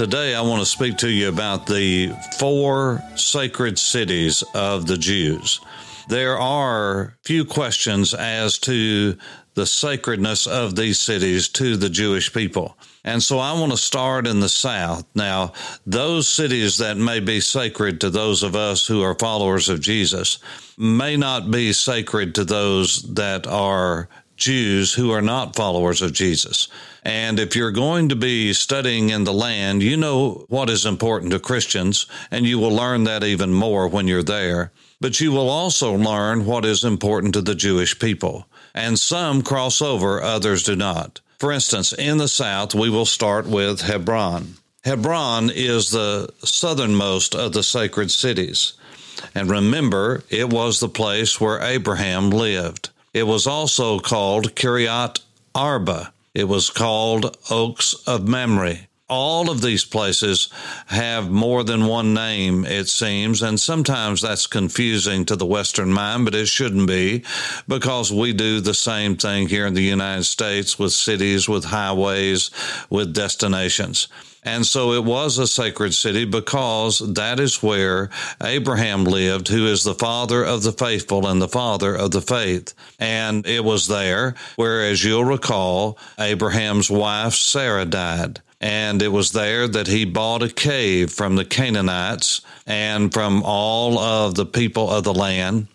Today, I want to speak to you about the four sacred cities of the Jews. There are few questions as to the sacredness of these cities to the Jewish people. And so I want to start in the south. Now, those cities that may be sacred to those of us who are followers of Jesus may not be sacred to those that are Jews who are not followers of Jesus. And if you're going to be studying in the land, you know what is important to Christians, and you will learn that even more when you're there. But you will also learn what is important to the Jewish people. And some cross over, others do not. For instance, in the south, we will start with Hebron. Hebron is the southernmost of the sacred cities. And remember, it was the place where Abraham lived. It was also called Kiryat Arba. It was called Oaks of Mamre. All of these places have more than one name, it seems, and sometimes that's confusing to the Western mind, but it shouldn't be because we do the same thing here in the United States with cities, with highways, with destinations. And so it was a sacred city because that is where Abraham lived, who is the father of the faithful and the father of the faith. And it was there where, as you'll recall, Abraham's wife Sarah died. And it was there that he bought a cave from the Canaanites and from all of the people of the land.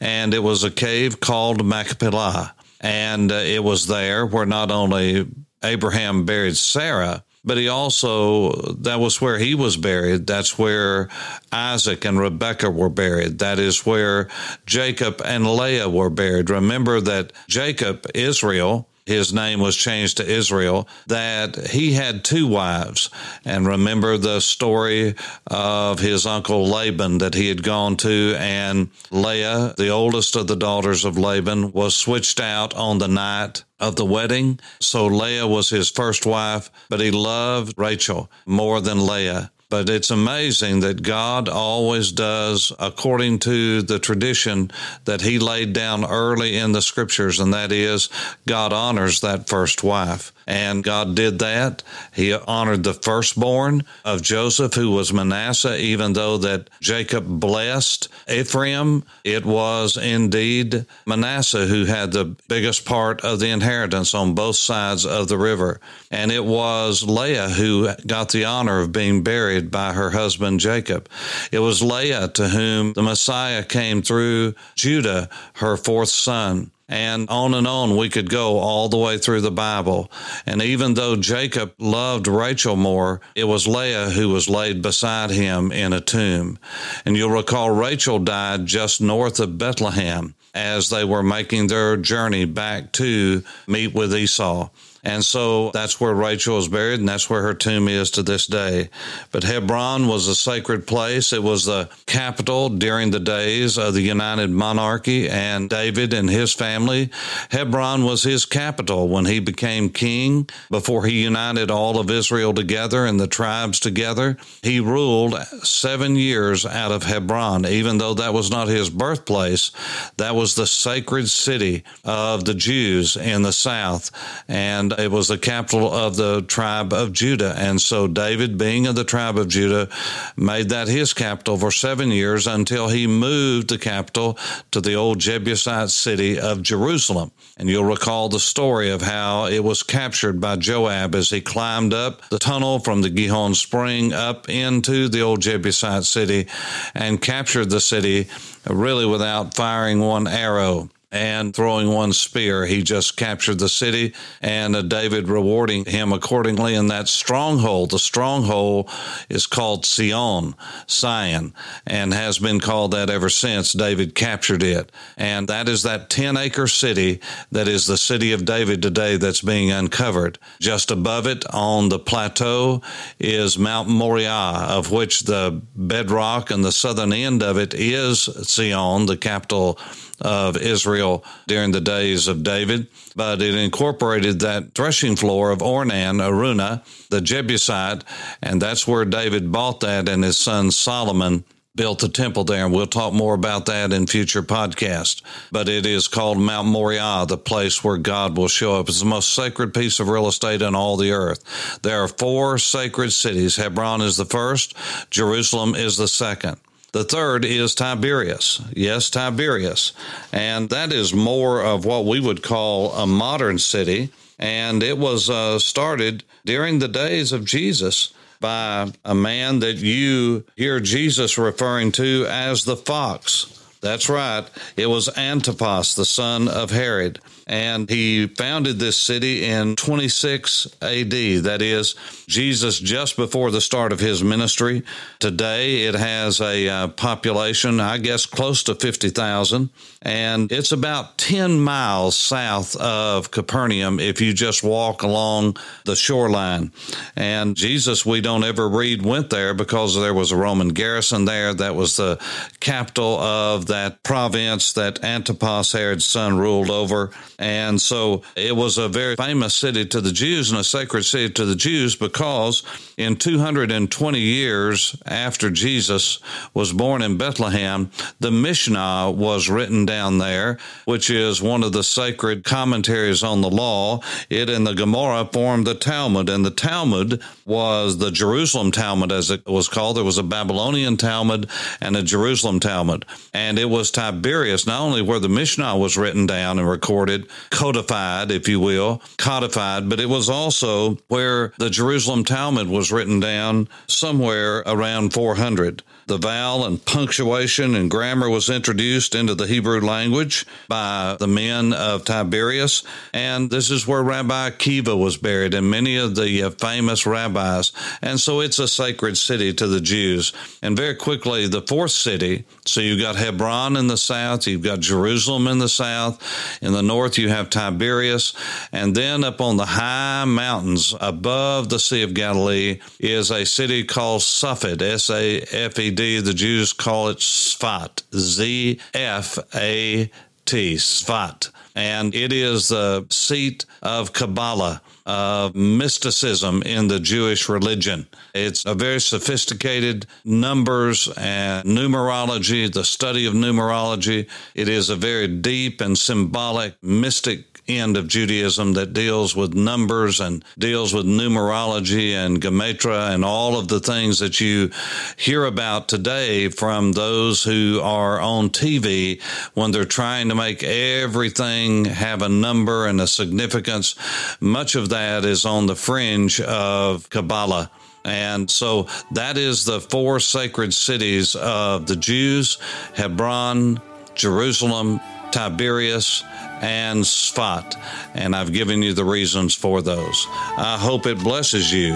And it was a cave called Machpelah. And uh, it was there where not only Abraham buried Sarah, but he also, that was where he was buried. That's where Isaac and Rebekah were buried. That is where Jacob and Leah were buried. Remember that Jacob, Israel, his name was changed to Israel, that he had two wives. And remember the story of his uncle Laban that he had gone to, and Leah, the oldest of the daughters of Laban, was switched out on the night of the wedding. So Leah was his first wife, but he loved Rachel more than Leah. But it's amazing that God always does according to the tradition that He laid down early in the scriptures, and that is God honors that first wife. And God did that. He honored the firstborn of Joseph, who was Manasseh, even though that Jacob blessed Ephraim. It was indeed Manasseh who had the biggest part of the inheritance on both sides of the river. And it was Leah who got the honor of being buried by her husband Jacob. It was Leah to whom the Messiah came through Judah, her fourth son. And on and on we could go all the way through the Bible. And even though Jacob loved Rachel more, it was Leah who was laid beside him in a tomb. And you'll recall Rachel died just north of Bethlehem as they were making their journey back to meet with Esau. And so that's where Rachel is buried, and that's where her tomb is to this day. But Hebron was a sacred place. It was the capital during the days of the United Monarchy, and David and his family. Hebron was his capital when he became king, before he united all of Israel together and the tribes together. He ruled seven years out of Hebron, even though that was not his birthplace. That was the sacred city of the Jews in the south. And it was the capital of the tribe of Judah. And so David, being of the tribe of Judah, made that his capital for seven years until he moved the capital to the old Jebusite city of Jerusalem. And you'll recall the story of how it was captured by Joab as he climbed up the tunnel from the Gihon Spring up into the old Jebusite city and captured the city really without firing one arrow. And throwing one spear. He just captured the city and uh, David rewarding him accordingly. in that stronghold, the stronghold is called Sion, Sion, and has been called that ever since David captured it. And that is that 10 acre city that is the city of David today that's being uncovered. Just above it on the plateau is Mount Moriah, of which the bedrock and the southern end of it is Sion, the capital of Israel during the days of David, but it incorporated that threshing floor of Ornan, Araunah, the Jebusite, and that's where David bought that and his son Solomon built the temple there, and we'll talk more about that in future podcasts. But it is called Mount Moriah, the place where God will show up. It's the most sacred piece of real estate on all the earth. There are four sacred cities. Hebron is the first, Jerusalem is the second. The third is Tiberias. Yes, Tiberias. And that is more of what we would call a modern city. And it was uh, started during the days of Jesus by a man that you hear Jesus referring to as the fox. That's right. It was Antipas, the son of Herod and he founded this city in 26 AD. That is, Jesus just before the start of his ministry. Today, it has a uh, population, I guess, close to 50,000, and it's about 10 miles south of Capernaum if you just walk along the shoreline. And Jesus, we don't ever read, went there because there was a Roman garrison there. That was the capital of that province that Antipas, Herod's son, ruled over. And so it was a very famous city to the Jews and a sacred city to the Jews because in 220 years after Jesus was born in Bethlehem, the Mishnah was written down there, which is one of the sacred commentaries on the law. It and the Gemara formed the Talmud, and the Talmud was the Jerusalem Talmud, as it was called. There was a Babylonian Talmud and a Jerusalem Talmud. And it was Tiberias, not only where the Mishnah was written down and recorded, codified, if you will, codified, but it was also where the Jerusalem Talmud was written down somewhere around 400. The vowel and punctuation and grammar was introduced into the Hebrew language by the men of Tiberias. And this is where Rabbi Akiva was buried and many of the uh, famous rabbis. And so it's a sacred city to the Jews. And very quickly, the fourth city, so you've got Hebron in the south, you've got Jerusalem in the south. In the north, you have Tiberias. And then up on the high mountains above the Sea of Galilee is a city called Safed, S A F E D. The Jews call it Sfat, Z F A T, Sfat. And it is the seat of Kabbalah, of mysticism in the Jewish religion. It's a very sophisticated numbers and numerology, the study of numerology. It is a very deep and symbolic, mystic end of Judaism that deals with numbers and deals with numerology and gematria and all of the things that you hear about today from those who are on TV when they're trying to make everything have a number and a significance. Much of that is on the fringe of Kabbalah. And so that is the four sacred cities of the Jews Hebron, Jerusalem, Tiberias, and Sfat. And I've given you the reasons for those. I hope it blesses you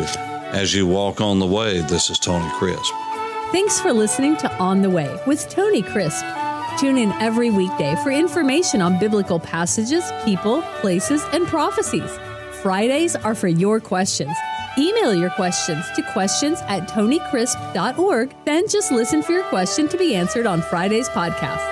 as you walk on the way. This is Tony Crisp. Thanks for listening to On the Way with Tony Crisp. Tune in every weekday for information on biblical passages, people, places, and prophecies. Fridays are for your questions. Email your questions to questions at tonycrisp.org, then just listen for your question to be answered on Friday's podcast.